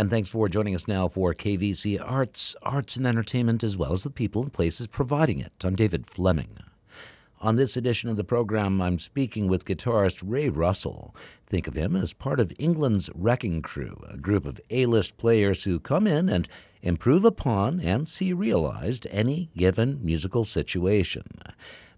And thanks for joining us now for KVC Arts, Arts and Entertainment, as well as the people and places providing it. I'm David Fleming. On this edition of the program, I'm speaking with guitarist Ray Russell. Think of him as part of England's Wrecking Crew, a group of A list players who come in and improve upon and see realized any given musical situation.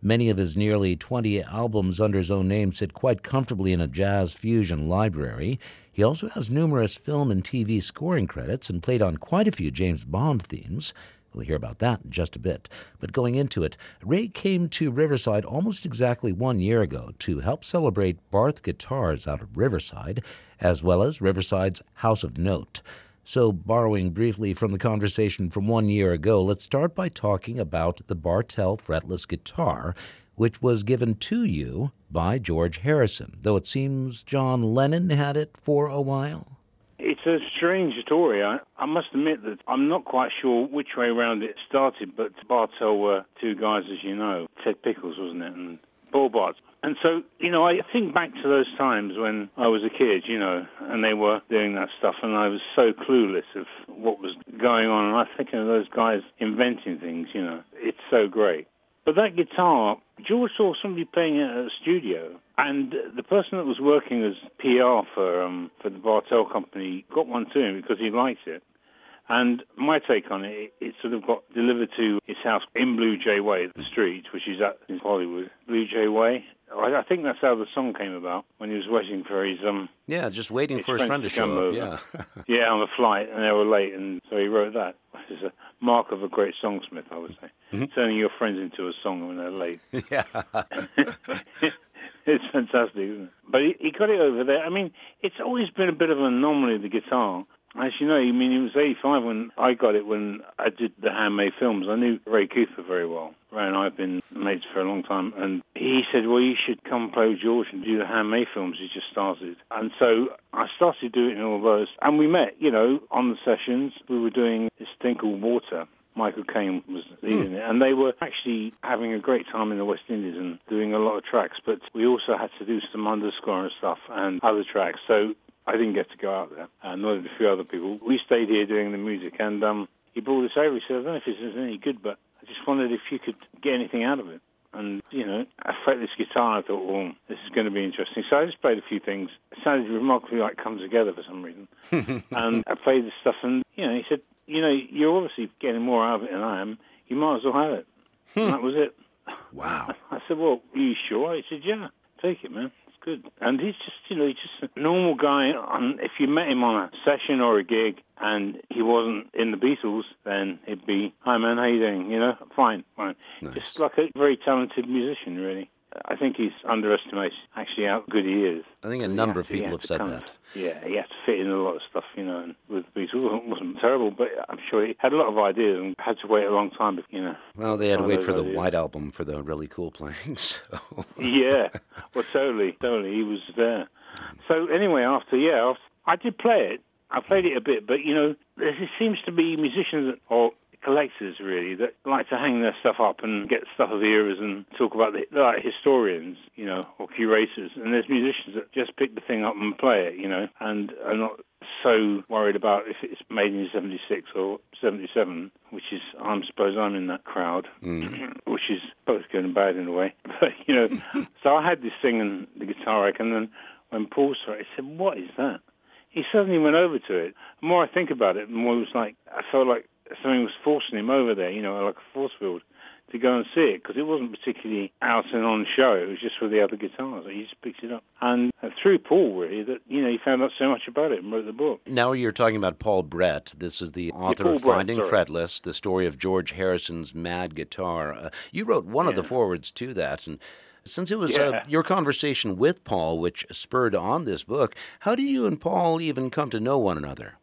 Many of his nearly 20 albums under his own name sit quite comfortably in a jazz fusion library. He also has numerous film and TV scoring credits and played on quite a few James Bond themes. We'll hear about that in just a bit. But going into it, Ray came to Riverside almost exactly one year ago to help celebrate Barth Guitars out of Riverside, as well as Riverside's House of Note. So, borrowing briefly from the conversation from one year ago, let's start by talking about the Bartell fretless guitar, which was given to you by George Harrison, though it seems John Lennon had it for a while. It's a strange story. I, I must admit that I'm not quite sure which way around it started, but Bartell were two guys, as you know. Ted Pickles, wasn't it? And Paul Barth. And so, you know, I think back to those times when I was a kid, you know, and they were doing that stuff, and I was so clueless of what was going on. And I think of those guys inventing things, you know, it's so great. But that guitar, George saw somebody playing it at a studio, and the person that was working as PR for um, for the Bartell company got one to him because he liked it. And my take on it, it sort of got delivered to his house in Blue Jay Way, the street, which is at in Hollywood, Blue Jay Way. I think that's how the song came about when he was waiting for his um. Yeah, just waiting his for his friend to, show up. Over. Yeah, yeah, on the flight, and they were late, and so he wrote that. It's a mark of a great songsmith, I would say. Mm-hmm. Turning your friends into a song when they're late. Yeah. it's fantastic, isn't it? But he, he got it over there. I mean, it's always been a bit of an anomaly, the guitar. As you know, I mean, he was 85 when I got it when I did the handmade films. I knew Ray Cooper very well. Ray and I have been mates for a long time. And he said, well, you should come play with George and do the handmade films. He just started. And so I started doing all those. And we met, you know, on the sessions. We were doing this thing called Water. Michael Caine was leading mm. it, and they were actually having a great time in the West Indies and doing a lot of tracks. But we also had to do some underscore and stuff and other tracks. So I didn't get to go out there, and nor did a few other people. We stayed here doing the music, and um, he brought us over. He said, I don't know if this is any good, but I just wondered if you could get anything out of it. And, you know, I felt this guitar, I thought, well, this is going to be interesting. So I just played a few things. It sounded remarkably like Come Together for some reason. and I played the stuff, and, you know, he said, you know, you're obviously getting more out of it than I am. You might as well have it. and that was it. Wow. I said, well, are you sure? He said, yeah, take it, man good. And he's just, you know, he's just a normal guy. And if you met him on a session or a gig and he wasn't in the Beatles, then it'd be, "Hi man, how you doing?" You know, fine, fine. Nice. Just like a very talented musician, really. I think he's underestimated actually how good he is. I think a number of people have said that. yeah, he had to fit in a lot of stuff, you know, and with the Beatles. It wasn't terrible, but I'm sure he had a lot of ideas and had to wait a long time, you know. Well, they had to wait for ideas. the White Album for the really cool playing, so. yeah, well, totally, totally. He was there. So anyway, after, yeah, I did play it. I played it a bit, but, you know, there seems to be musicians or collectors really that like to hang their stuff up and get stuff of the eras and talk about the like historians, you know, or curators. And there's musicians that just pick the thing up and play it, you know, and are not so worried about if it's made in 76 or 77, which is, I suppose I'm in that crowd, mm. which is both good and bad in a way. But, you know, so I had this thing and the guitar rack, and then when Paul saw it, he said, What is that? He suddenly went over to it. The more I think about it, the more it was like, I felt like something was forcing him over there, you know, like a force field, to go and see it because it wasn't particularly out and on show. It was just for the other guitars. He just picked it up. And uh, through Paul, really, that, you know, he found out so much about it and wrote the book. Now you're talking about Paul Brett. This is the author yeah, of Finding Brett, Fretless, the story of George Harrison's Mad Guitar. Uh, you wrote one yeah. of the forewords to that. And since it was uh, yeah. uh, your conversation with Paul which spurred on this book, how do you and Paul even come to know one another?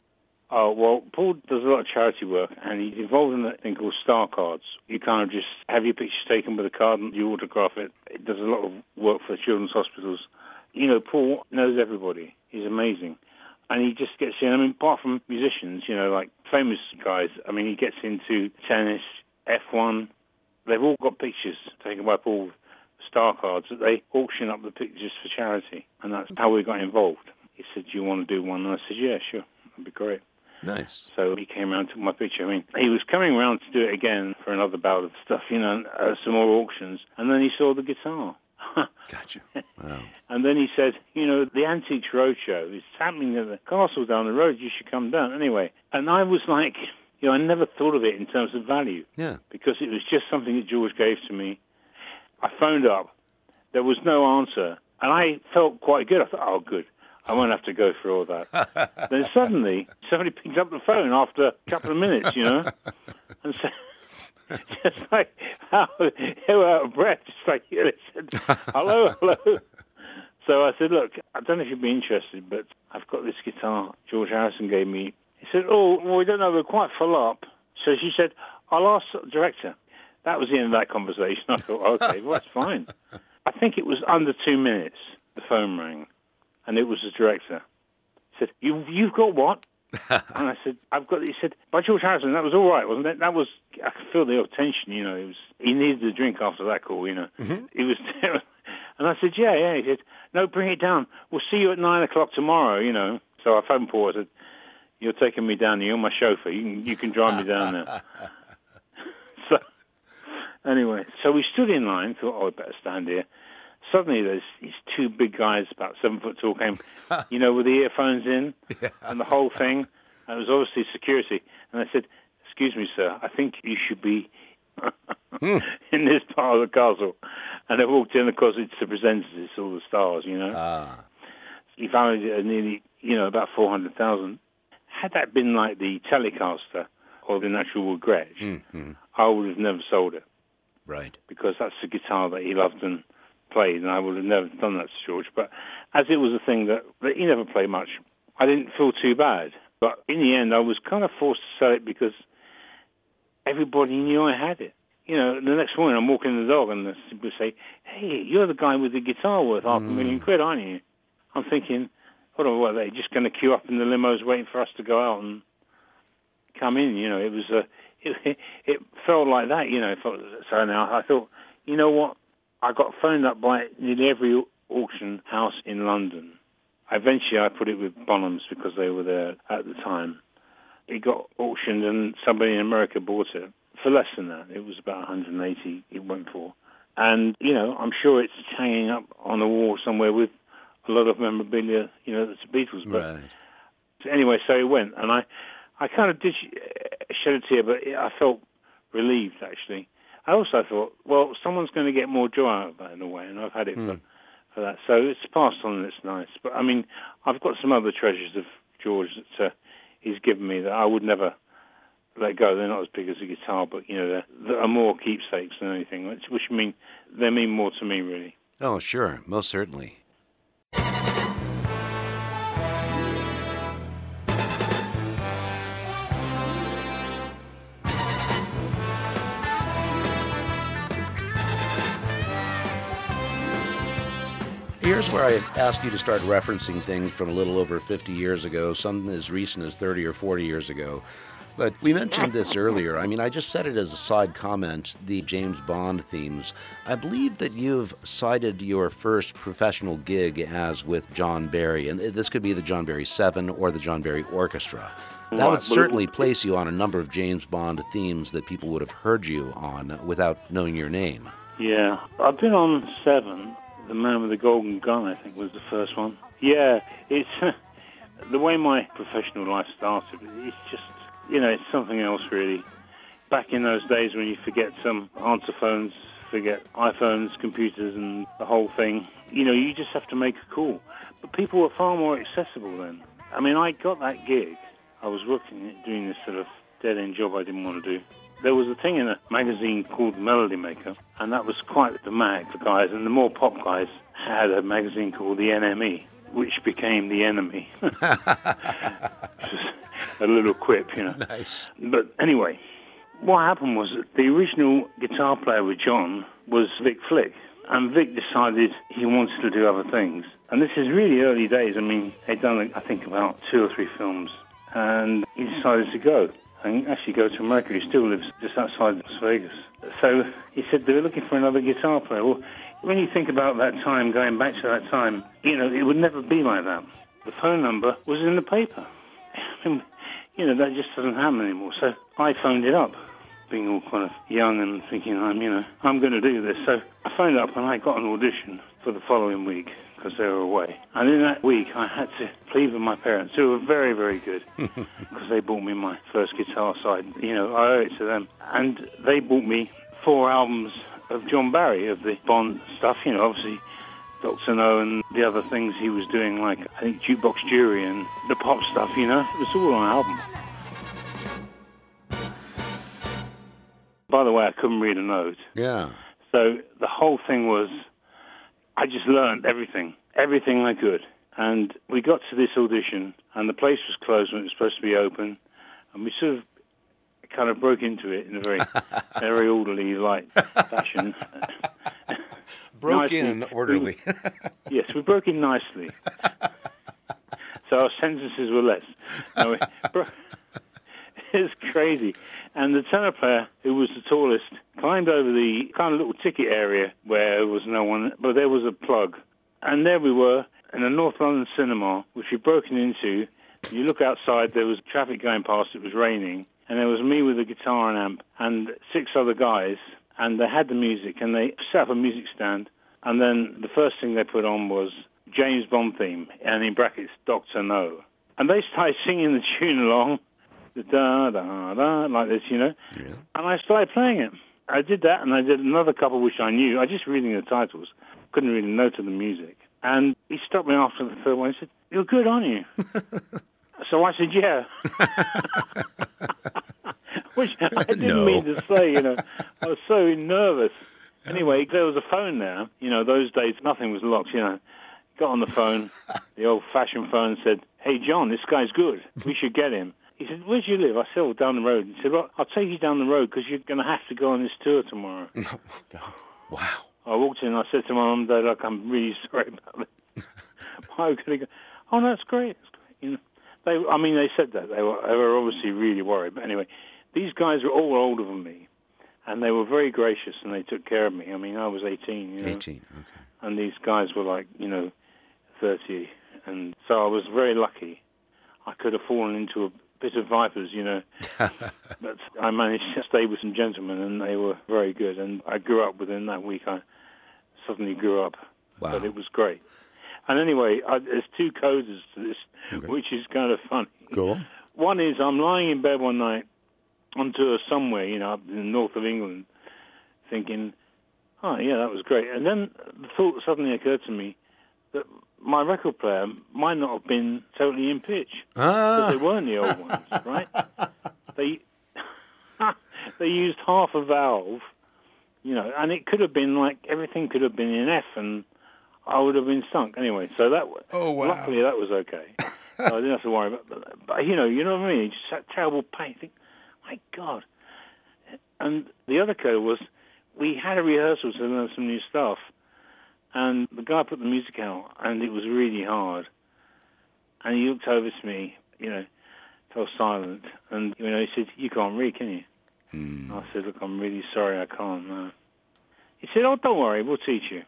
Oh, well, Paul does a lot of charity work, and he's involved in a thing called Star Cards. You kind of just have your pictures taken with a card and you autograph it. It does a lot of work for children's hospitals. You know, Paul knows everybody. He's amazing. And he just gets in. I mean, apart from musicians, you know, like famous guys, I mean, he gets into tennis, F1. They've all got pictures taken by Paul Star Cards that they auction up the pictures for charity. And that's how we got involved. He said, Do you want to do one? And I said, Yeah, sure. That'd be great. Nice. So he came around, took my picture. I mean, he was coming around to do it again for another bout of stuff, you know, uh, some more auctions, and then he saw the guitar. Gotcha. Wow. And then he said, you know, the Antiques Roadshow is happening at the castle down the road. You should come down. Anyway, and I was like, you know, I never thought of it in terms of value Yeah. because it was just something that George gave to me. I phoned up. There was no answer. And I felt quite good. I thought, oh, good. I won't have to go through all that. then suddenly, somebody picked up the phone after a couple of minutes, you know, and said, just like, how, they were out of breath, just like, you know, they said, hello, hello. So I said, look, I don't know if you'd be interested, but I've got this guitar George Harrison gave me. He said, oh, well, we don't know, we're quite full up. So she said, I'll ask the director. That was the end of that conversation. I thought, okay, well, that's fine. I think it was under two minutes, the phone rang, and it was the director. He said, you, you've got what? and I said, I've got, he said, by George Harrison, that was all right, wasn't it? That was, I could feel the tension, you know, it was, he needed a drink after that call, you know. Mm-hmm. It was. And I said, yeah, yeah. He said, no, bring it down. We'll see you at nine o'clock tomorrow, you know. So I phoned Paul. I said, you're taking me down. You're my chauffeur. You can, you can drive me down there. so anyway, so we stood in line. Thought, oh, I better stand here. Suddenly, there's these two big guys, about seven foot tall, came, you know, with the earphones in and the whole thing. And it was obviously security. And I said, excuse me, sir, I think you should be in this part of the castle. And I walked in, of course, it's the presenters, it's all the stars, you know. Ah. He valued it at nearly, you know, about 400,000. Had that been like the Telecaster or the Natural Wood Gretsch, I would have never sold it right. because that's the guitar that he loved and played, and I would have never done that to George. But as it was a thing that, that he never played much, I didn't feel too bad. But in the end, I was kind of forced to sell it because everybody knew I had it. You know, the next morning I'm walking the dog and the people say, "Hey, you're the guy with the guitar worth half a mm. million quid, aren't you?" I'm thinking, "Hold on, what are they just going to queue up in the limos waiting for us to go out and come in?" You know, it was a, it, it felt like that. You know, so now I thought, you know what? I got phoned up by nearly every auction house in London. Eventually, I put it with Bonhams because they were there at the time. It got auctioned, and somebody in America bought it for less than that. It was about 180. It went for, and you know, I'm sure it's hanging up on the wall somewhere with a lot of memorabilia. You know, that's the Beatles. But Right. anyway, so it went, and I, I kind of did shed a tear, but I felt relieved actually. I also thought, well, someone's going to get more joy out of that in a way, and I've had it for, for that. So it's passed on, and it's nice. But I mean, I've got some other treasures of George that uh, he's given me that I would never let go. They're not as big as a guitar, but you know, they're, they are more keepsakes than anything, which, which mean they mean more to me, really. Oh, sure. Most certainly. Here's where I ask you to start referencing things from a little over 50 years ago, some as recent as 30 or 40 years ago. But we mentioned this earlier. I mean, I just said it as a side comment the James Bond themes. I believe that you've cited your first professional gig as with John Barry, and this could be the John Barry 7 or the John Barry Orchestra. That would certainly place you on a number of James Bond themes that people would have heard you on without knowing your name. Yeah, I've been on Seven. The Man with the Golden Gun, I think, was the first one. Yeah, it's the way my professional life started. It's just, you know, it's something else really. Back in those days when you forget some answer phones, forget iPhones, computers, and the whole thing, you know, you just have to make a call. But people were far more accessible then. I mean, I got that gig. I was working doing this sort of dead end job I didn't want to do. There was a thing in a magazine called Melody Maker, and that was quite the mag for guys. And the more pop guys had a magazine called the NME, which became the Enemy. A little quip, you know. Nice. But anyway, what happened was that the original guitar player with John was Vic Flick. And Vic decided he wanted to do other things. And this is really early days. I mean, they'd done, I think, about two or three films. And he decided to go and actually go to America. He still lives just outside Las Vegas. So he said they were looking for another guitar player. Well, when you think about that time, going back to that time, you know, it would never be like that. The phone number was in the paper. Mean, you know, that just doesn't happen anymore. So I phoned it up, being all kind of young and thinking, I'm, you know, I'm going to do this. So I phoned up and I got an audition for the following week because they were away. And in that week, I had to plead with my parents, who were very, very good, because they bought me my first guitar side. You know, I owe it to them. And they bought me four albums of John Barry, of the Bond stuff, you know, obviously Dr. No and the other things he was doing, like I think Jukebox Jury and the pop stuff, you know, it was all on album. By the way, I couldn't read a note. Yeah. So the whole thing was, I just learned everything, everything I could. And we got to this audition, and the place was closed when it was supposed to be open, and we sort of kind of broke into it in a very, very orderly, like fashion. Broke Nicely. in orderly. Yes, we broke in nicely. so our sentences were less. No, we bro- it's crazy. And the tenor player, who was the tallest, climbed over the kind of little ticket area where there was no one, but there was a plug. And there we were in a North London cinema, which we'd broken into. You look outside, there was traffic going past, it was raining, and there was me with a guitar and amp and six other guys, and they had the music, and they set up a music stand, and then the first thing they put on was James Bond theme, and in brackets, Doctor No. And they started singing the tune along, da da da, like this, you know. Yeah. And I started playing it. I did that, and I did another couple which I knew. I just reading the titles, couldn't read a note of the music. And he stopped me after the third one. He said, "You're good, aren't you?" so I said, "Yeah." which I didn't No. mean to say. You know, I was so nervous. Anyway, there was a phone there. You know, those days nothing was locked. You know, got on the phone, the old-fashioned phone, said, "Hey, John, this guy's good. We should get him." He said, "Where do you live?" I said, "Oh, down the road." He said, "Well, I'll take you down the road because you're going to have to go on this tour tomorrow." Oh, wow. I walked in. and I said to my mum, "Dad, look, I'm really sorry about this." Why could I go? Oh no, it's great. It's great. You know, they. I mean, they said that they were. They were obviously really worried. But anyway, these guys were all older than me, and they were very gracious and they took care of me. I mean, I was 18. You know, 18. Okay. and these guys were like, you know, 30. And so I was very lucky. I could have fallen into a bit of vipers, you know. but I managed to stay with some gentlemen, and they were very good. And I grew up within that week. I suddenly grew up. Wow. But it was great. And anyway, I, there's two coders to this, Okay. which is kind of funny. Cool. One is I'm lying in bed one night on tour somewhere, you know, up in the north of England, thinking, oh, yeah, that was great. And then the thought suddenly occurred to me that my record player might not have been totally in pitch because Ah. they weren't the old ones, right? They they used half a valve, you know, and it could have been like everything could have been in F, and I would have been sunk anyway. So that Oh, wow. luckily that was okay. so I didn't have to worry about that. But you know, you know what I mean? Just that terrible pain. Think, my God. And the other code was we had a rehearsal to learn some new stuff, and the guy put the music out, and it was really hard. And he looked over to me, you know, fell silent, and you know, he said, "You can't read, can you?" Hmm. I said, "Look, I'm really sorry, I can't." No. He said, "Oh, don't worry, we'll teach you."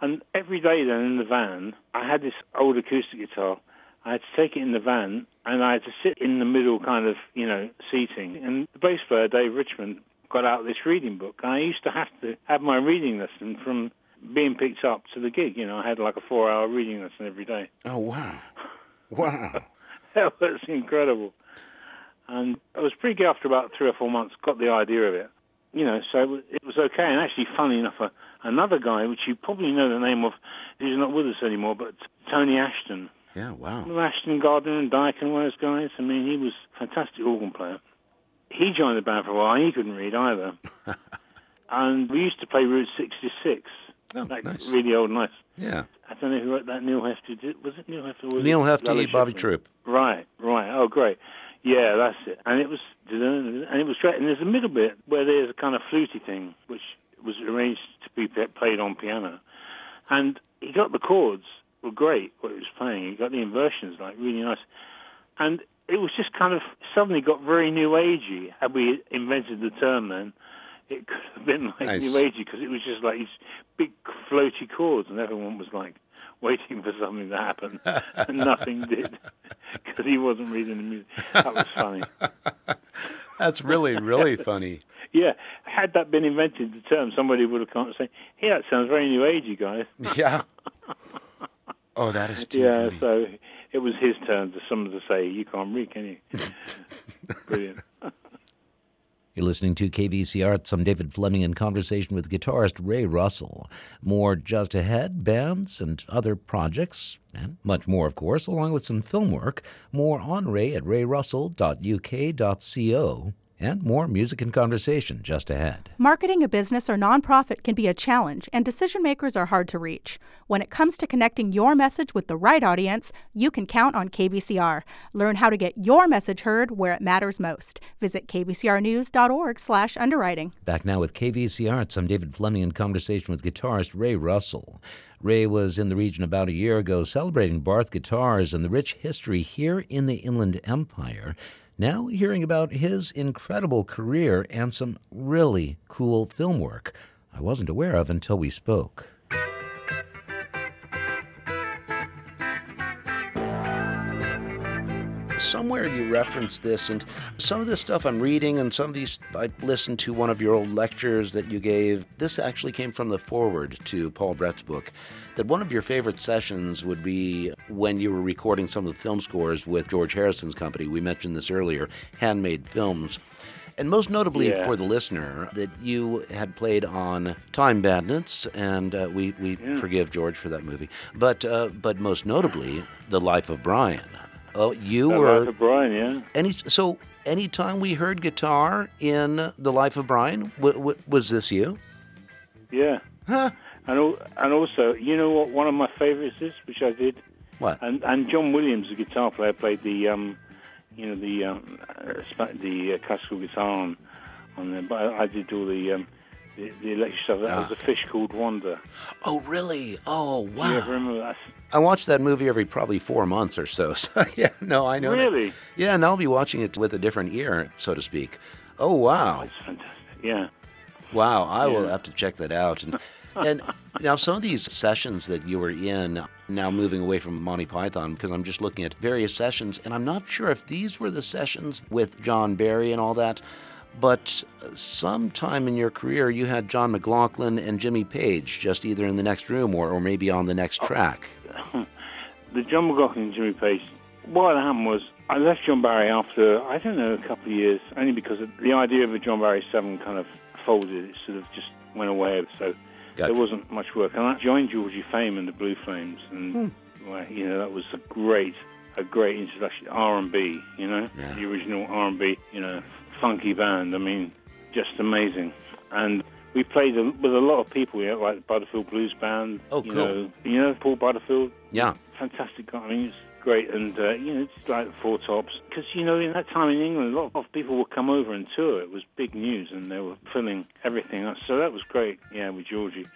And every day then in the van, I had this old acoustic guitar. I had to take it in the van, and I had to sit in the middle, kind of, you know, seating. And the bass player, Dave Richmond, got out this reading book. And I used to have to have my reading lesson from being picked up to the gig. You know, I had like a four-hour reading lesson every day. Oh, wow. Wow. That was incredible. And I was pretty good after about three or four months, got the idea of it. You know, so it was- okay. And actually, funny enough, uh, another guy, which you probably know the name of, who's not with us anymore, but Tony Ashton. Yeah, wow. Ashton, Gardner, and Dyke and all those guys? I mean, he was a fantastic organ player. He joined the band for a while. He couldn't read either. and we used to play Route 66. Oh, nice. really old, nice. Yeah. I don't know who wrote that. Neal Hefti did. Was it Neal Hefti? or Was Neal it Hefti, Lally Bobby? Troup. Right, right. Oh, great. Yeah, that's it. And it was, and it was great. And there's a middle bit where there's a kind of fluty thing, which was arranged to be played on piano. And he got the chords were great. What he was playing, he got the inversions like really nice. And it was just kind of suddenly got very new agey. Had we invented the term then, it could have been like Nice. new agey because it was just like these big floaty chords, and everyone was like, waiting for something to happen, and nothing did because he wasn't reading the music. That was funny. That's really, really funny. Yeah, had that been invented, the term, somebody would have come and say, "Hey, that sounds very new agey, guys." Yeah. Oh, that is too yeah, funny. so it was his turn to someone to say, "You can't read, can you?" Brilliant. You're listening to KVC Arts. I'm David Fleming in conversation with guitarist Ray Russell. More just ahead, bands and other projects, and much more, of course, along with some film work. More on Ray at rayrussell.uk.co. And more music and conversation just ahead. Marketing a business or nonprofit can be a challenge, and decision makers are hard to reach. When it comes to connecting your message with the right audience, you can count on KVCR. Learn how to get your message heard where it matters most. Visit kvcrnews.org/underwriting. Back now with KVC Arts. I'm David Fleming in conversation with guitarist Ray Russell. Ray was in the region about a year ago celebrating Barth guitars and the rich history here in the Inland Empire. Now hearing about his incredible career and some really cool film work I wasn't aware of until we spoke. Somewhere you referenced this, and some of this stuff I'm reading, and some of these I listened to one of your old lectures that you gave. This actually came from the foreword to Paul Brett's book. That one of your favorite sessions would be when you were recording some of the film scores with George Harrison's company. We mentioned this earlier, Handmade Films. And most notably Yeah. for the listener, that you had played on Time Bandits, and uh, we, we forgive George for that movie. But uh, but most notably, The Life of Brian. Oh, you That were Life of Brian, yeah. any so anytime we heard guitar in the life of Brian, w- w- was this you? Yeah. Huh? And and also, you know what? One of my favourites is, which I did, What? and and John Williams, the guitar player, played the um, you know, the um, uh, the uh, classical guitar on on there. But I, I did all the um, the, the electric stuff. That was Ah. a fish called Wanda. Oh, really? Oh, You ever wow! remember that? I watch that movie every probably four months or so. So yeah, no, I know. that. Really? Yeah, and I'll be watching it with a different ear, so to speak. Oh, wow! It's fantastic. Yeah. Wow, I will have to check that out. And, and now, some of these sessions that you were in, now moving away from Monty Python, because I'm just looking at various sessions, and I'm not sure if these were the sessions with John Barry and all that, but sometime in your career you had John McLaughlin and Jimmy Page just either in the next room or, or maybe on the next oh. track. the John McLaughlin and Jimmy Page. What happened was I left John Barry after I don't know a couple of years, only because the idea of a John Barry Seven kind of folded. It sort of just went away. So Gotcha. there wasn't much work. And I joined Georgie Fame and the Blue Flames, and hmm. well, you know that was a great, a great introduction. R and B, you know, Yeah. the original R and B, you know, funky band. I mean, just amazing. And we played with a lot of people, you know, like the Butterfield Blues Band. Oh, you cool. Know, you know Paul Butterfield Yeah. fantastic. guy. I mean, it's great, and uh, you know, it's like the Four Tops. Because you know, in that time in England, a lot of people would come over and tour. It was big news, and they were filling everything up. So that was great. Yeah, with Georgie.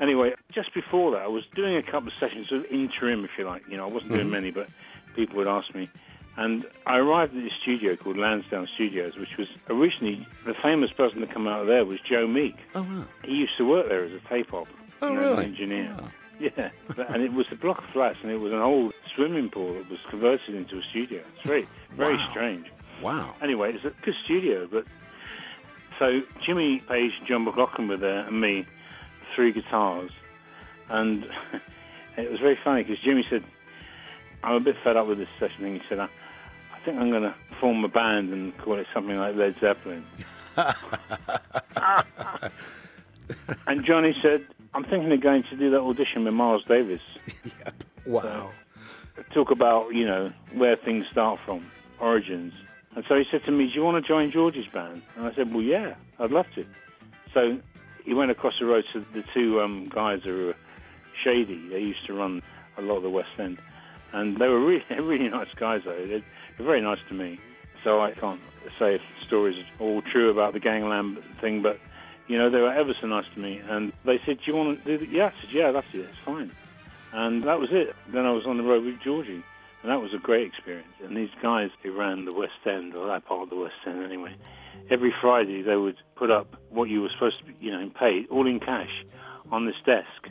Anyway, just before that, I was doing a couple of sessions of interim, if you like. You know, I wasn't doing many, but people would ask me. And I arrived at this studio called Lansdowne Studios, which was originally the famous person to come out of there was Joe Meek. Oh, wow. He used to work there as a tape op. Oh, you know, really? engineer. Yeah, and it was a block of flats, and it was an old swimming pool that was converted into a studio. It's very, very Wow. strange. Wow. Anyway, it's a good studio, but so Jimmy Page and John McLaughlin were there, and me, three guitars, and it was very funny because Jimmy said, "I'm a bit fed up with this session thing." He said, "I, I think I'm going to form a band and call it something like Led Zeppelin." and Johnny said, "I'm thinking of going to do that audition with Miles Davis." Wow. talk about, you know, where things start from, origins. And so he said to me, Do you want to join George's band? And I said, Well, yeah, I'd love to. So he went across the road to the two um, guys who were shady. They used to run a lot of the West End. And they were really, really nice guys, though. They were very nice to me. So I can't say if the stories are all true about the gangland thing, but, you know, they were ever so nice to me. And they said, Do you want to do that? Yeah, I said, Yeah, that's it. It's fine. And that was it. Then I was on the road with Georgie, and that was a great experience. And these guys who ran the West End, or that part of the West End anyway, every Friday they would put up what you were supposed to be, you know, pay, all in cash, on this desk.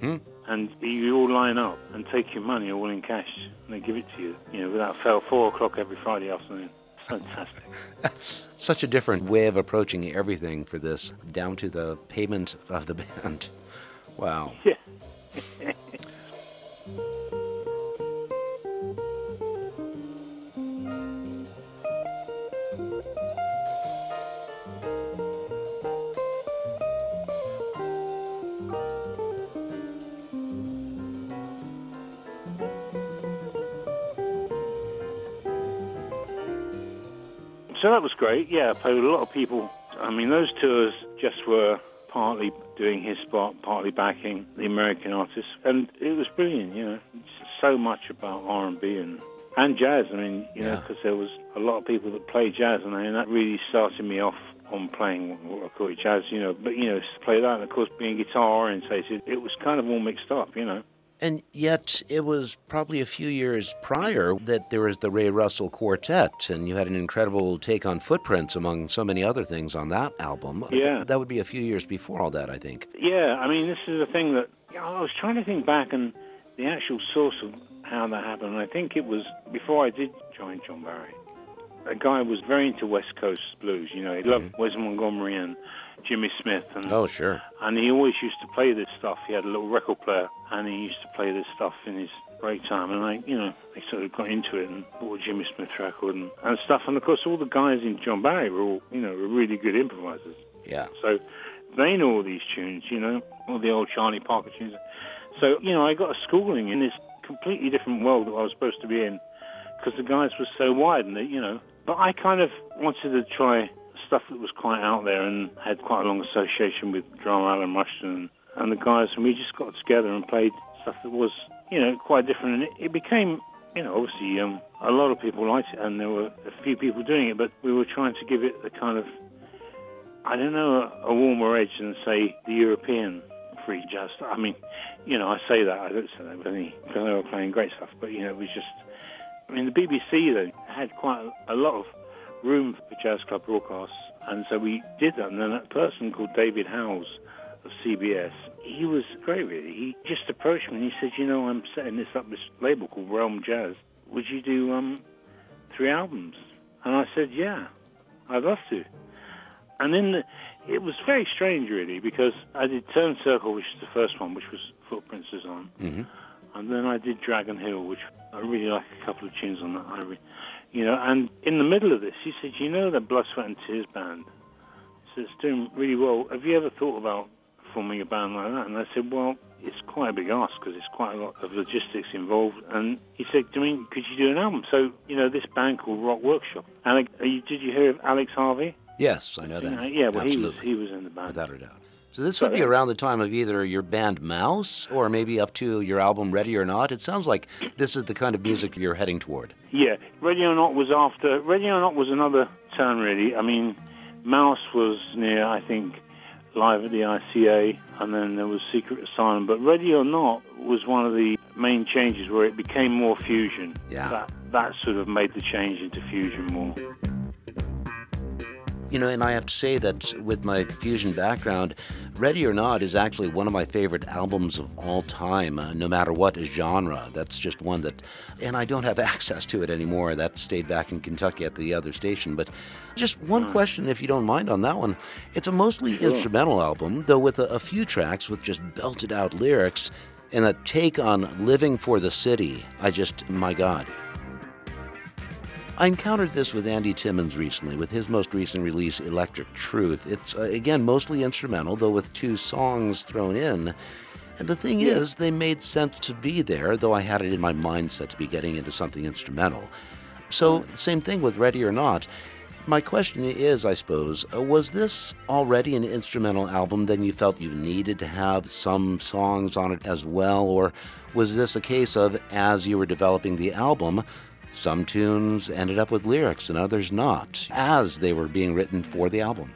Hmm. And you all line up and take your money all in cash, and they give it to you, you know, without fail, four o'clock every Friday afternoon. Fantastic. That's such a different way of approaching everything for this, down to the payment of the band. Wow. Yeah. was great. Yeah, I played with a lot of people. I mean, those tours just were partly doing his spot, partly backing the American artists, and it was brilliant. You know, it's so much about R and B and and jazz. I mean, you know, because there was a lot of people that play jazz, and, I mean, that really started me off on playing what I call it jazz. You know, but you know, to play that, and of course, being guitar orientated, it was kind of all mixed up. You know. And yet, it was probably a few years prior that there was the Ray Russell Quartet, and you had an incredible take on footprints, among so many other things, on that album. Yeah. That would be a few years before all that, I think. Yeah, I mean, this is the thing that you know, I was trying to think back and the actual source of how that happened. And I think it was before I did join John Barry. A guy was very into West Coast blues. You know, he loved mm-hmm. Wes Montgomery and Jimmy Smith, and Oh, sure. and he always used to play this stuff. He had a little record player, and he used to play this stuff in his break time. And I, you know, I sort of got into it and bought a Jimmy Smith record and, and stuff. And of course, all the guys in John Barry were all, you know, were really good improvisers. Yeah. So they know all these tunes, you know, all the old Charlie Parker tunes. So, you know, I got a schooling in this completely different world that I was supposed to be in because the guys were so wide and, they, you know. But I kind of wanted to try stuff that was quite out there and had quite a long association with drummer Alan Rushton and the guys, and we just got together and played stuff that was, you know, quite different. And it, it became, you know, obviously um, a lot of people liked it and there were a few people doing it, but we were trying to give it the kind of I don't know, a, a warmer edge than, say, the European free jazz. I mean, you know, I say that, I don't say that with any, because they were playing great stuff, but, you know, it was just, I mean, the BBC, though, had quite a, a lot of room for jazz club broadcasts, and so we did that, and then that person called David Howes of CBS, he was great, really. He just approached me and he said, you know, I'm setting this up, this label called Realm Jazz. Would you do um, three albums? And I said, yeah, I'd love to. And then the, it was very strange, really, because I did Turn Circle, which is the first one, which was Footprints Design. hmm And then I did Dragon Hill, which I really like a couple of tunes on that. I re- you know, and in the middle of this, he said, you know that Blood, Sweat and Tears band? He said, it's doing really well. Have you ever thought about forming a band like that? And I said, well, it's quite a big ask because there's quite a lot of logistics involved. And he said, I mean, could you do an album? So, you know, this band called Rock Workshop. Alec, did you hear of Alex Harvey? Yes, I know that. Yeah, yeah, well, he was, he was in the band. Without a doubt. So this would be around the time of either your band Mouse or maybe up to your album Ready or Not. It sounds like this is the kind of music you're heading toward. Yeah, Ready or Not was after. Ready or Not was another turn, really. I mean, Mouse was near, I think, live at the ICA, and then there was Secret Asylum. But Ready or Not was one of the main changes where it became more fusion. Yeah. That, that sort of made the change into fusion more. You know, and I have to say that with my fusion background, Ready or Not is actually one of my favorite albums of all time, uh, no matter what genre. That's just one that, and I don't have access to it anymore. That stayed back in Kentucky at the other station. But just one question, if you don't mind, on that one. It's a mostly instrumental album, though with a, a few tracks with just belted out lyrics. And a take on Living for the City, I just, my God. I encountered this with Andy Timmons recently with his most recent release, Electric Truth. It's, uh, again, mostly instrumental, though with two songs thrown in. And the thing is, they made sense to be there, though I had it in my mindset to be getting into something instrumental. So, same thing with Ready or Not. My question is, I suppose, uh, was this already an instrumental album, then you felt you needed to have some songs on it as well? Or was this a case of, as you were developing the album, some tunes ended up with lyrics and others not, as they were being written for the album?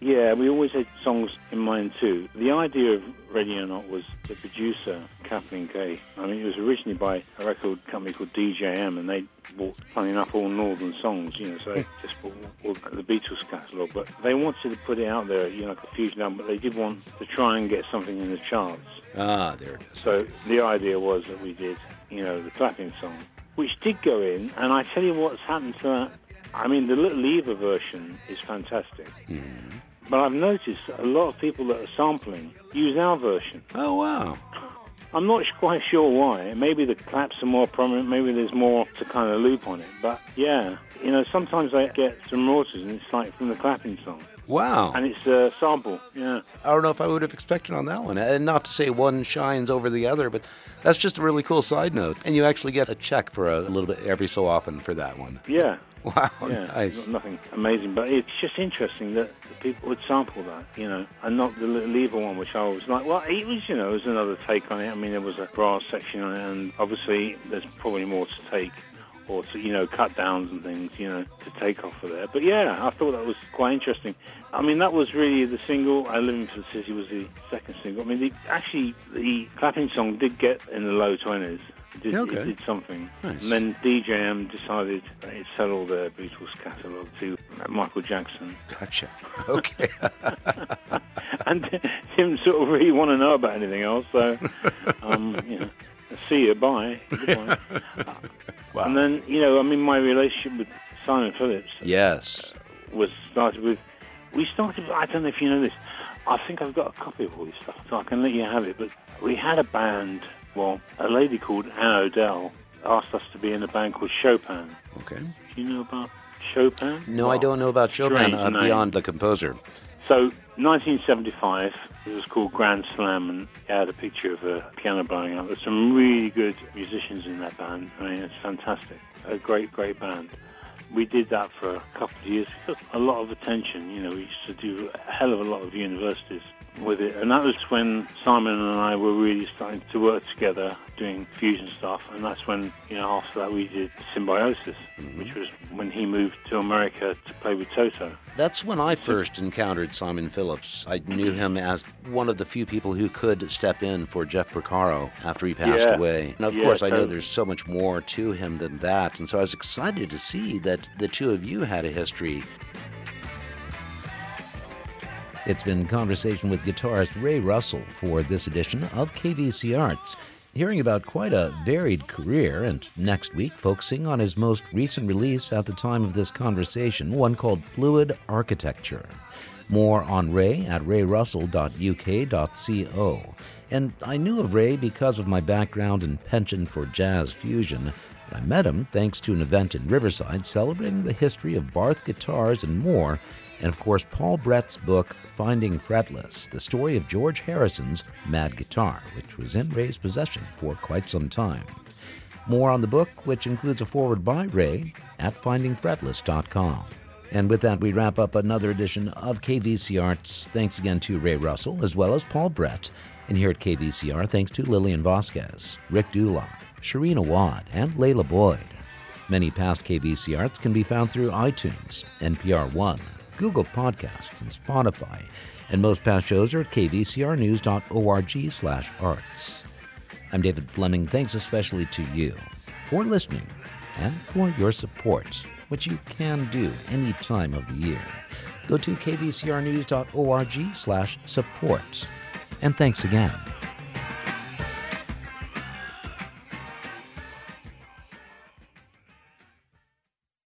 Yeah, we always had songs in mind too. The idea of Ready or Not was the producer, Kathleen Kay. I mean, it was originally by a record company called DJM, and they bought, funny enough, all northern songs, you know, so they just bought all the Beatles catalogue. But they wanted to put it out there, you know, like a fusion album, but they did want to try and get something in the charts. Ah, there it is. So the idea was that we did, you know, the clapping song, which did go in, and I tell you what's happened to that. I mean, the Little Eva version is fantastic. Mm-hmm. But I've noticed a lot of people that are sampling use our version. Oh, wow. I'm not quite sure why. Maybe the claps are more prominent. Maybe there's more to kind of loop on it. But yeah, you know, sometimes I get some royalties and it's like from the clapping song. Wow. And it's a sample. Yeah. I don't know if I would have expected on that one. And not to say one shines over the other, but that's just a really cool side note. And you actually get a check for a little bit every so often for that one. Yeah. Wow, Yeah, nice. nothing amazing, but it's just interesting that people would sample that, you know, and not the Little Eva one, which I was like, well, it was, you know, it was another take on it. I mean, there was a brass section on it, and obviously there's probably more to take, or to, you know, cut downs and things, you know, to take off of there. But yeah, I thought that was quite interesting. I mean, that was really the single. I Living for the City was the second single. I mean, the, actually, the clapping song did get in the low 20s. It did, Okay. it did something. Nice. And then DJM decided they'd sell all their Beatles catalogue to Michael Jackson. Gotcha. Okay. and didn't sort of really want to know about anything else, so, um, you know, see you, bye. Goodbye. Wow. And then, you know, I mean, my relationship with Simon Phillips yes. was started with, we started, I don't know if you know this, I think I've got a copy of all this stuff, so I can let you have it, but we had a band, well, a lady called Ann O'Dell asked us to be in a band called Chopyn. Okay. Do you know about Chopyn? No, I don't know about Chopin uh, beyond the composer. So, 1975, it was called Grand Slam, and it had a picture of a piano blowing up. There's some really good musicians in that band. I mean, it's fantastic. A great, great band. We did that for a couple of years. It got a lot of attention. You know, we used to do a hell of a lot of universities with it. And that was when Simon and I were really starting to work together doing fusion stuff. And that's when, you know, after that we did Symbiosis, mm-hmm. which was when he moved to America to play with Toto. That's when I first encountered Simon Phillips. I knew him as one of the few people who could step in for Jeff Porcaro after he passed Yeah. away. And of Yeah, course, I know there's so much more to him than that. And so I was excited to see that the two of you had a history. It's been conversation with guitarist Ray Russell for this edition of KVC Arts, hearing about quite a varied career, and next week focusing on his most recent release at the time of this conversation, one called Fluid Architecture. More on Ray at rayrussell.uk.co. And I knew of Ray because of my background and penchant for jazz fusion. I met him thanks to an event in Riverside celebrating the history of Barth guitars and more, and of course Paul Brett's book Finding Fretless, the story of George Harrison's Mad Guitar, which was in Ray's possession for quite some time. More on the book, which includes a foreword by Ray, at findingfretless.com. And with that, we wrap up another edition of KVC Arts. Thanks again to Ray Russell, as well as Paul Brett. And here at KVCR, thanks to Lillian Vasquez, Rick Dulock, Sharina Wad, and Layla Boyd. Many past KVC Arts can be found through iTunes, NPR One, Google Podcasts, and Spotify. And most past shows are at kvcrnews.org slash arts. I'm David Fleming. Thanks especially to you for listening and for your support, which you can do any time of the year. Go to kvcrnews.org slash support. And thanks again.